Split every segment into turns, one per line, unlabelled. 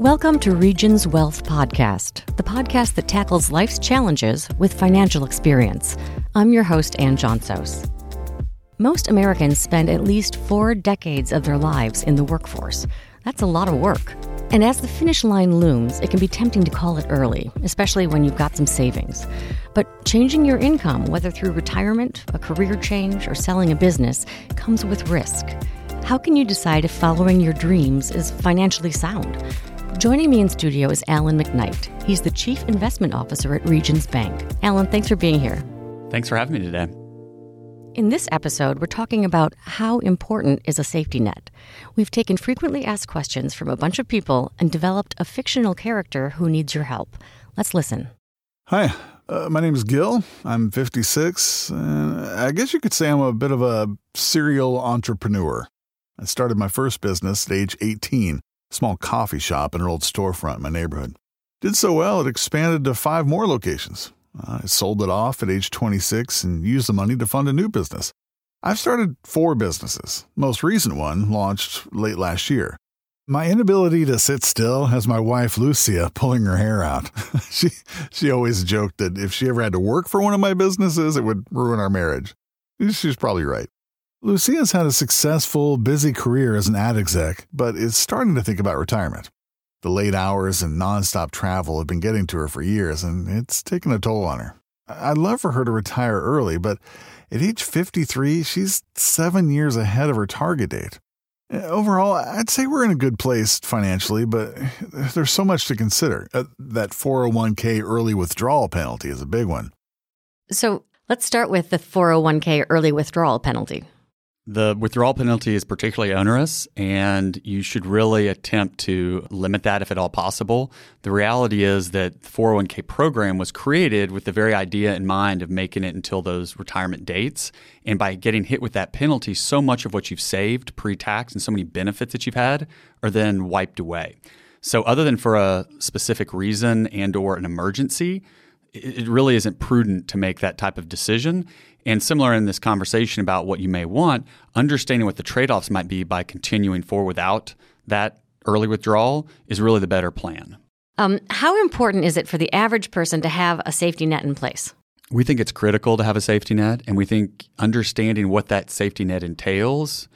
Welcome to Regions Wealth Podcast, the podcast that tackles life's challenges with financial experience. I'm your host, Ann Johnsos. Most Americans spend at least four decades of their lives in the workforce. That's a lot of work. And as the finish line looms, it can be tempting to call it early, especially when you've got some savings. But changing your income, whether through retirement, a career change, or selling a business, comes with risk. How can you decide if following your dreams is financially sound? Joining me in studio is Alan McKnight. He's the Chief Investment Officer at Regions Bank. Alan, thanks for being here.
Thanks for having me today.
In this episode, we're talking about how important is a safety net. We've taken frequently asked questions from a bunch of people and developed a fictional character who needs your help. Let's listen.
Hi, uh, my name is Gil. I'm 56, and I guess you could say I'm a bit of a serial entrepreneur. I started my first business at age 18 small coffee shop in an old storefront in my neighborhood. Did so well, it expanded to five more locations. I sold it off at age 26 and used the money to fund a new business. I've started four businesses. Most recent one launched late last year. My inability to sit still has my wife Lucia pulling her hair out. she she always joked that if she ever had to work for one of my businesses, it would ruin our marriage. She's probably right. Lucia's had a successful, busy career as an ad exec, but is starting to think about retirement. The late hours and nonstop travel have been getting to her for years, and it's taken a toll on her. I'd love for her to retire early, but at age 53, she's seven years ahead of her target date. Overall, I'd say we're in a good place financially, but there's so much to consider. Uh, that 401k early withdrawal penalty is a big one.
So let's start with the 401k early withdrawal penalty.
The withdrawal penalty is particularly onerous, and you should really attempt to limit that if at all possible. The reality is that the 401k program was created with the very idea in mind of making it until those retirement dates. And by getting hit with that penalty, so much of what you've saved pre tax and so many benefits that you've had are then wiped away. So, other than for a specific reason and or an emergency, it really isn't prudent to make that type of decision. And similar in this conversation about what you may want, understanding what the trade offs might be by continuing forward without that early withdrawal is really the better plan.
Um, how important is it for the average person to have a safety net in place?
We think it's critical to have a safety net, and we think understanding what that safety net entails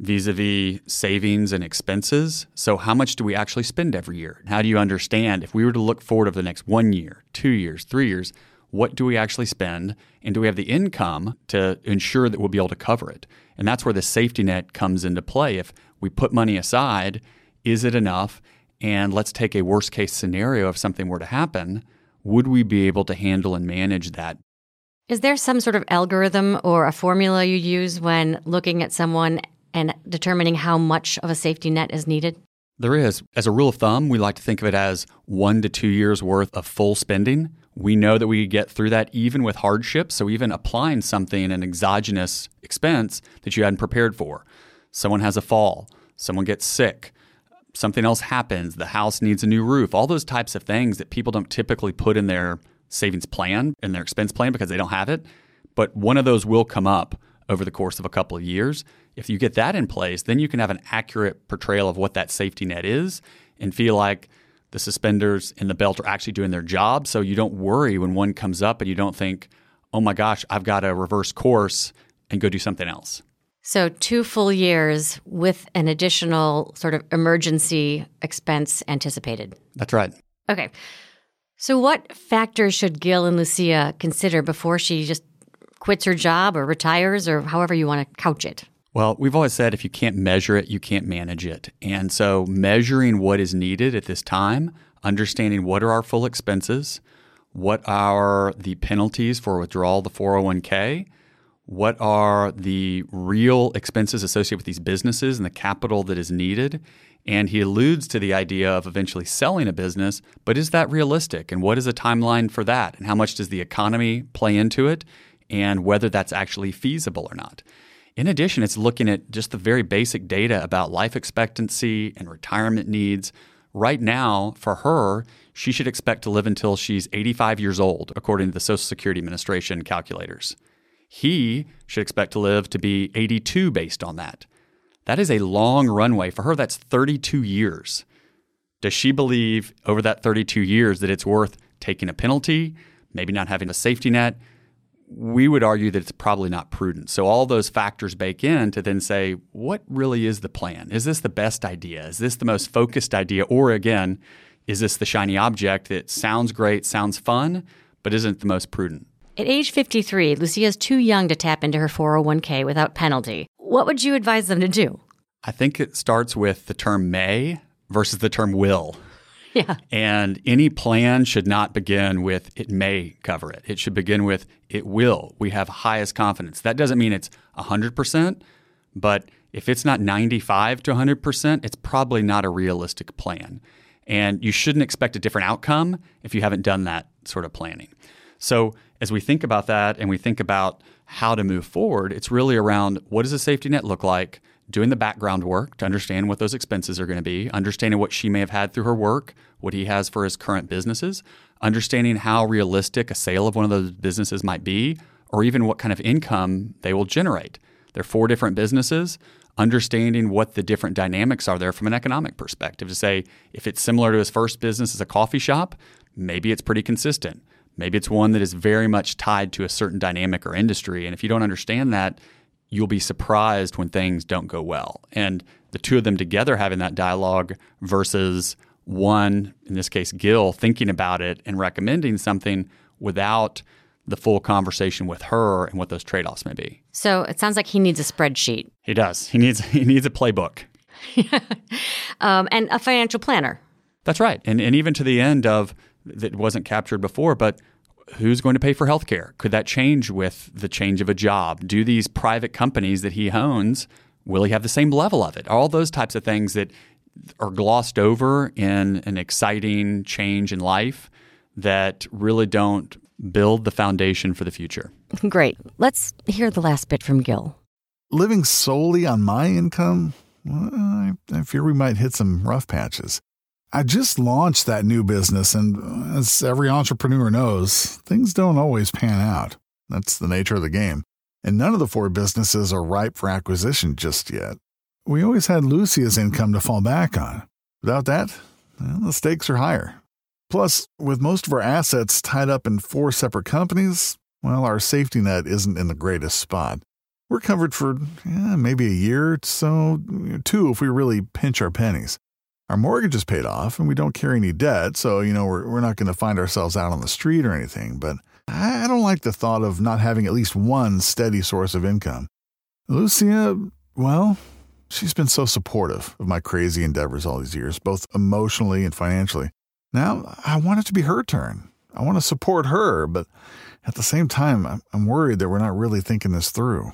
vis a vis savings and expenses. So, how much do we actually spend every year? How do you understand if we were to look forward over the next one year, two years, three years? What do we actually spend and do we have the income to ensure that we'll be able to cover it? And that's where the safety net comes into play. If we put money aside is it enough? And let's take a worst case scenario if something were to happen. Would we be able to handle and manage that?
Is there some sort of algorithm or a formula you use when looking at someone and determining how much of a safety net is needed?
There is. As a rule of thumb, we like to think of it as one to two years worth of full spending. We know that we get through that even with hardship. So, even applying something, an exogenous expense that you hadn't prepared for. Someone has a fall, someone gets sick, something else happens, the house needs a new roof, all those types of things that people don't typically put in their savings plan, in their expense plan because they don't have it. But one of those will come up over the course of a couple of years. If you get that in place, then you can have an accurate portrayal of what that safety net is and feel like the suspenders and the belt are actually doing their job. So you don't worry when one comes up and you don't think, oh my gosh, I've got to reverse course and go do something else.
So, two full years with an additional sort of emergency expense anticipated.
That's right.
Okay. So, what factors should Gil and Lucia consider before she just quits her job or retires or however you want to couch it?
Well, we've always said if you can't measure it, you can't manage it. And so measuring what is needed at this time, understanding what are our full expenses, what are the penalties for withdrawal of the 401k, what are the real expenses associated with these businesses and the capital that is needed. And he alludes to the idea of eventually selling a business, but is that realistic? And what is a timeline for that? And how much does the economy play into it? And whether that's actually feasible or not. In addition, it's looking at just the very basic data about life expectancy and retirement needs. Right now, for her, she should expect to live until she's 85 years old, according to the Social Security Administration calculators. He should expect to live to be 82 based on that. That is a long runway. For her, that's 32 years. Does she believe over that 32 years that it's worth taking a penalty, maybe not having a safety net? We would argue that it's probably not prudent. So, all those factors bake in to then say, what really is the plan? Is this the best idea? Is this the most focused idea? Or again, is this the shiny object that sounds great, sounds fun, but isn't the most prudent?
At age 53, Lucia is too young to tap into her 401k without penalty. What would you advise them to do?
I think it starts with the term may versus the term will.
Yeah.
And any plan should not begin with it may cover it. It should begin with it will. We have highest confidence. That doesn't mean it's 100%, but if it's not 95 to 100%, it's probably not a realistic plan. And you shouldn't expect a different outcome if you haven't done that sort of planning. So, as we think about that and we think about how to move forward, it's really around what does a safety net look like? Doing the background work to understand what those expenses are going to be, understanding what she may have had through her work, what he has for his current businesses, understanding how realistic a sale of one of those businesses might be, or even what kind of income they will generate. There are four different businesses understanding what the different dynamics are there from an economic perspective to say if it's similar to his first business as a coffee shop, maybe it's pretty consistent. Maybe it's one that is very much tied to a certain dynamic or industry. And if you don't understand that, you'll be surprised when things don't go well. And the two of them together having that dialogue versus one, in this case, Gil, thinking about it and recommending something without the full conversation with her and what those trade-offs may be.
So it sounds like he needs a spreadsheet.
He does. He needs he needs a playbook.
um, and a financial planner.
That's right. And and even to the end of that wasn't captured before, but who's going to pay for healthcare? Could that change with the change of a job? Do these private companies that he owns will he have the same level of it? All those types of things that are glossed over in an exciting change in life that really don't build the foundation for the future.
Great. Let's hear the last bit from Gil.
Living solely on my income, well, I, I fear we might hit some rough patches. I just launched that new business, and as every entrepreneur knows, things don't always pan out. That's the nature of the game. And none of the four businesses are ripe for acquisition just yet. We always had Lucia's income to fall back on. Without that, well, the stakes are higher. Plus, with most of our assets tied up in four separate companies, well, our safety net isn't in the greatest spot. We're covered for maybe a year, or so two if we really pinch our pennies. Our mortgage is paid off and we don't carry any debt, so, you know, we're, we're not going to find ourselves out on the street or anything, but I don't like the thought of not having at least one steady source of income. Lucia, well, she's been so supportive of my crazy endeavors all these years, both emotionally and financially. Now, I want it to be her turn. I want to support her, but at the same time, I'm worried that we're not really thinking this through.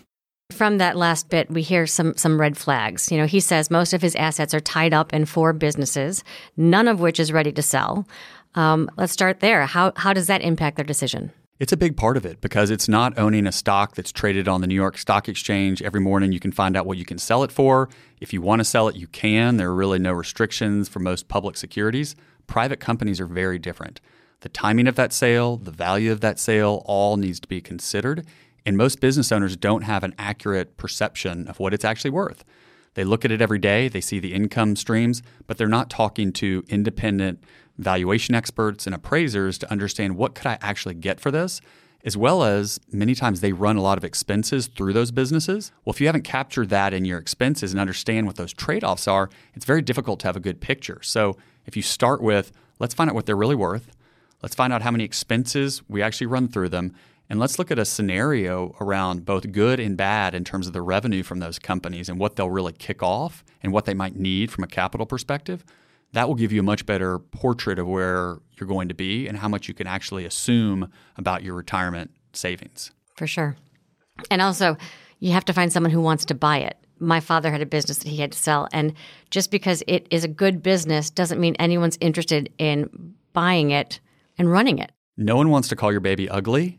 From that last bit, we hear some some red flags. You know, he says most of his assets are tied up in four businesses, none of which is ready to sell. Um, let's start there. How how does that impact their decision?
It's a big part of it because it's not owning a stock that's traded on the New York Stock Exchange. Every morning you can find out what you can sell it for. If you want to sell it, you can. There are really no restrictions for most public securities. Private companies are very different. The timing of that sale, the value of that sale, all needs to be considered. And most business owners don't have an accurate perception of what it's actually worth. They look at it every day, they see the income streams, but they're not talking to independent valuation experts and appraisers to understand what could I actually get for this, as well as many times they run a lot of expenses through those businesses. Well, if you haven't captured that in your expenses and understand what those trade-offs are, it's very difficult to have a good picture. So, if you start with let's find out what they're really worth, let's find out how many expenses we actually run through them, and let's look at a scenario around both good and bad in terms of the revenue from those companies and what they'll really kick off and what they might need from a capital perspective. That will give you a much better portrait of where you're going to be and how much you can actually assume about your retirement savings.
For sure. And also, you have to find someone who wants to buy it. My father had a business that he had to sell, and just because it is a good business doesn't mean anyone's interested in buying it and running it.
No one wants to call your baby ugly,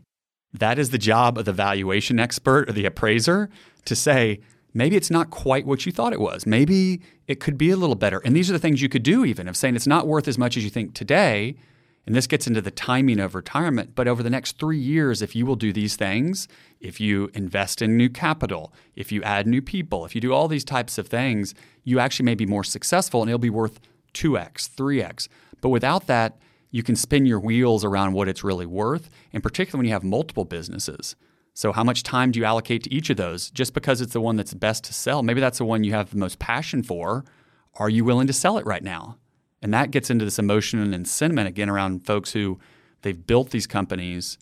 that is the job of the valuation expert or the appraiser to say, maybe it's not quite what you thought it was. Maybe it could be a little better. And these are the things you could do, even of saying it's not worth as much as you think today. And this gets into the timing of retirement. But over the next three years, if you will do these things, if you invest in new capital, if you add new people, if you do all these types of things, you actually may be more successful and it'll be worth 2x, 3x. But without that, you can spin your wheels around what it's really worth, and particularly when you have multiple businesses. So, how much time do you allocate to each of those? Just because it's the one that's best to sell, maybe that's the one you have the most passion for. Are you willing to sell it right now? And that gets into this emotion and sentiment again around folks who they've built these companies.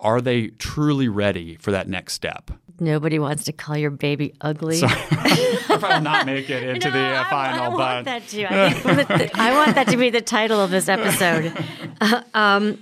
Are they truly ready for that next step?
Nobody wants to call your baby ugly.
Sorry. I'll probably not make it into
no,
the uh, final,
I, I
but
want that to. I, think, I want that to be the title of this episode. Uh, um,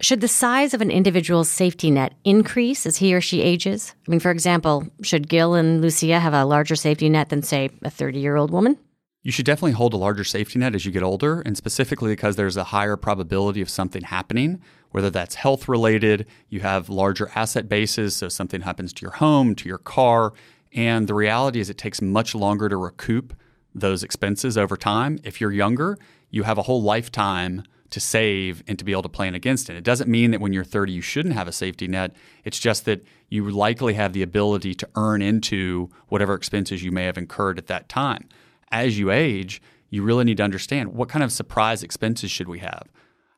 should the size of an individual's safety net increase as he or she ages? I mean, for example, should Gil and Lucia have a larger safety net than, say, a 30 year old woman?
You should definitely hold a larger safety net as you get older, and specifically because there's a higher probability of something happening, whether that's health related, you have larger asset bases, so something happens to your home, to your car. And the reality is, it takes much longer to recoup those expenses over time. If you're younger, you have a whole lifetime to save and to be able to plan against it. It doesn't mean that when you're 30 you shouldn't have a safety net. It's just that you likely have the ability to earn into whatever expenses you may have incurred at that time as you age, you really need to understand what kind of surprise expenses should we have?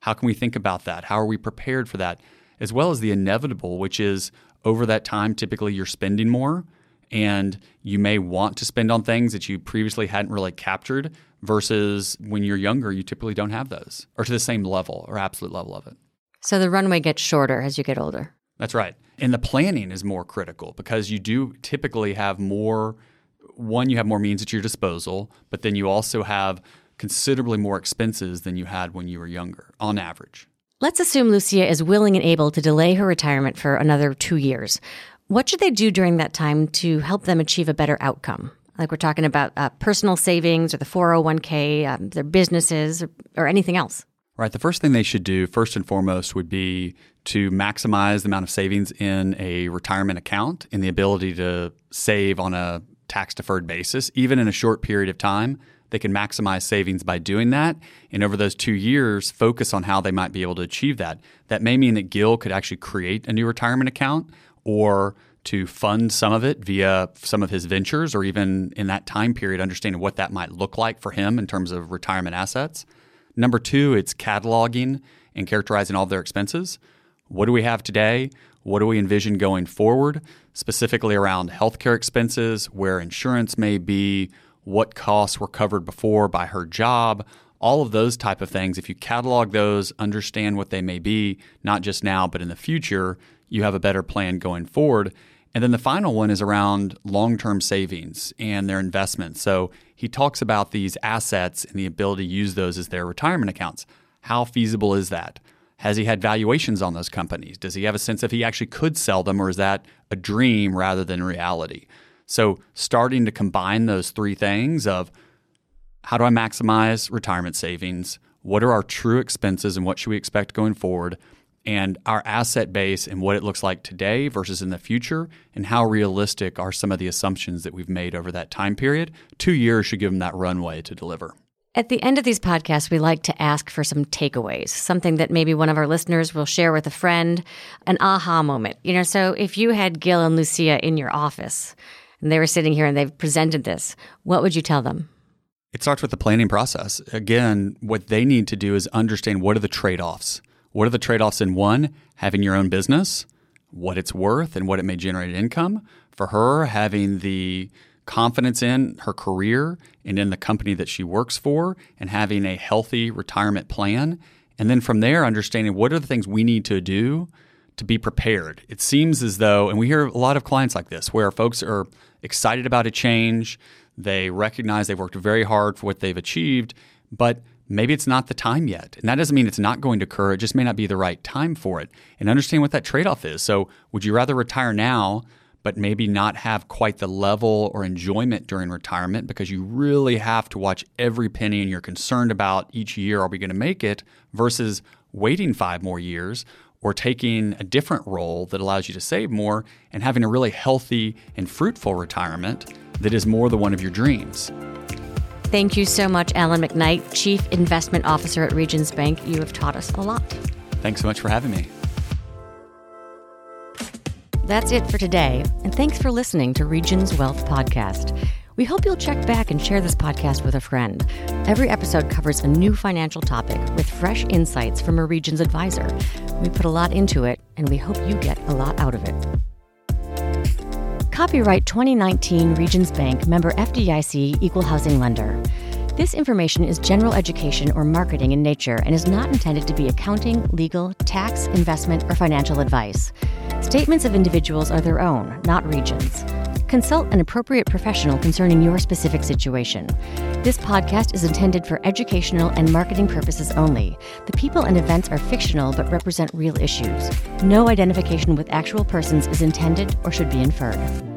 How can we think about that? How are we prepared for that? As well as the inevitable, which is over that time, typically you're spending more and you may want to spend on things that you previously hadn't really captured versus when you're younger, you typically don't have those or to the same level or absolute level of it.
So the runway gets shorter as you get older.
That's right. And the planning is more critical because you do typically have more one, you have more means at your disposal, but then you also have considerably more expenses than you had when you were younger, on average.
Let's assume Lucia is willing and able to delay her retirement for another two years. What should they do during that time to help them achieve a better outcome? Like we're talking about uh, personal savings or the 401k, um, their businesses, or, or anything else.
Right. The first thing they should do, first and foremost, would be to maximize the amount of savings in a retirement account and the ability to save on a tax deferred basis, even in a short period of time. They can maximize savings by doing that. And over those two years, focus on how they might be able to achieve that. That may mean that Gil could actually create a new retirement account or to fund some of it via some of his ventures or even in that time period, understanding what that might look like for him in terms of retirement assets. Number two, it's cataloging and characterizing all of their expenses. What do we have today? What do we envision going forward, specifically around healthcare expenses, where insurance may be, what costs were covered before by her job, all of those type of things. If you catalog those, understand what they may be, not just now, but in the future, you have a better plan going forward. And then the final one is around long term savings and their investments. So he talks about these assets and the ability to use those as their retirement accounts. How feasible is that? Has he had valuations on those companies? Does he have a sense if he actually could sell them, or is that a dream rather than reality? So, starting to combine those three things of how do I maximize retirement savings? What are our true expenses and what should we expect going forward? And our asset base and what it looks like today versus in the future, and how realistic are some of the assumptions that we've made over that time period. Two years should give them that runway to deliver.
At the end of these podcasts, we like to ask for some takeaways, something that maybe one of our listeners will share with a friend, an aha moment. You know, so if you had Gil and Lucia in your office and they were sitting here and they've presented this, what would you tell them?
It starts with the planning process. Again, what they need to do is understand what are the trade offs. What are the trade offs in one, having your own business, what it's worth, and what it may generate income? For her, having the confidence in her career and in the company that she works for and having a healthy retirement plan. And then from there, understanding what are the things we need to do to be prepared. It seems as though, and we hear a lot of clients like this, where folks are excited about a change, they recognize they've worked very hard for what they've achieved, but maybe it's not the time yet. And that doesn't mean it's not going to occur, it just may not be the right time for it. And understand what that trade off is. So, would you rather retire now? but maybe not have quite the level or enjoyment during retirement because you really have to watch every penny and you're concerned about each year are we going to make it versus waiting five more years or taking a different role that allows you to save more and having a really healthy and fruitful retirement that is more the one of your dreams.
Thank you so much, Alan McKnight, Chief Investment Officer at Regions Bank. You have taught us a lot.
Thanks so much for having me.
That's it for today, and thanks for listening to Regions Wealth Podcast. We hope you'll check back and share this podcast with a friend. Every episode covers a new financial topic with fresh insights from a Regions advisor. We put a lot into it, and we hope you get a lot out of it. Copyright 2019 Regions Bank member FDIC Equal Housing Lender. This information is general education or marketing in nature and is not intended to be accounting, legal, tax, investment, or financial advice. Statements of individuals are their own, not Regions. Consult an appropriate professional concerning your specific situation. This podcast is intended for educational and marketing purposes only. The people and events are fictional but represent real issues. No identification with actual persons is intended or should be inferred.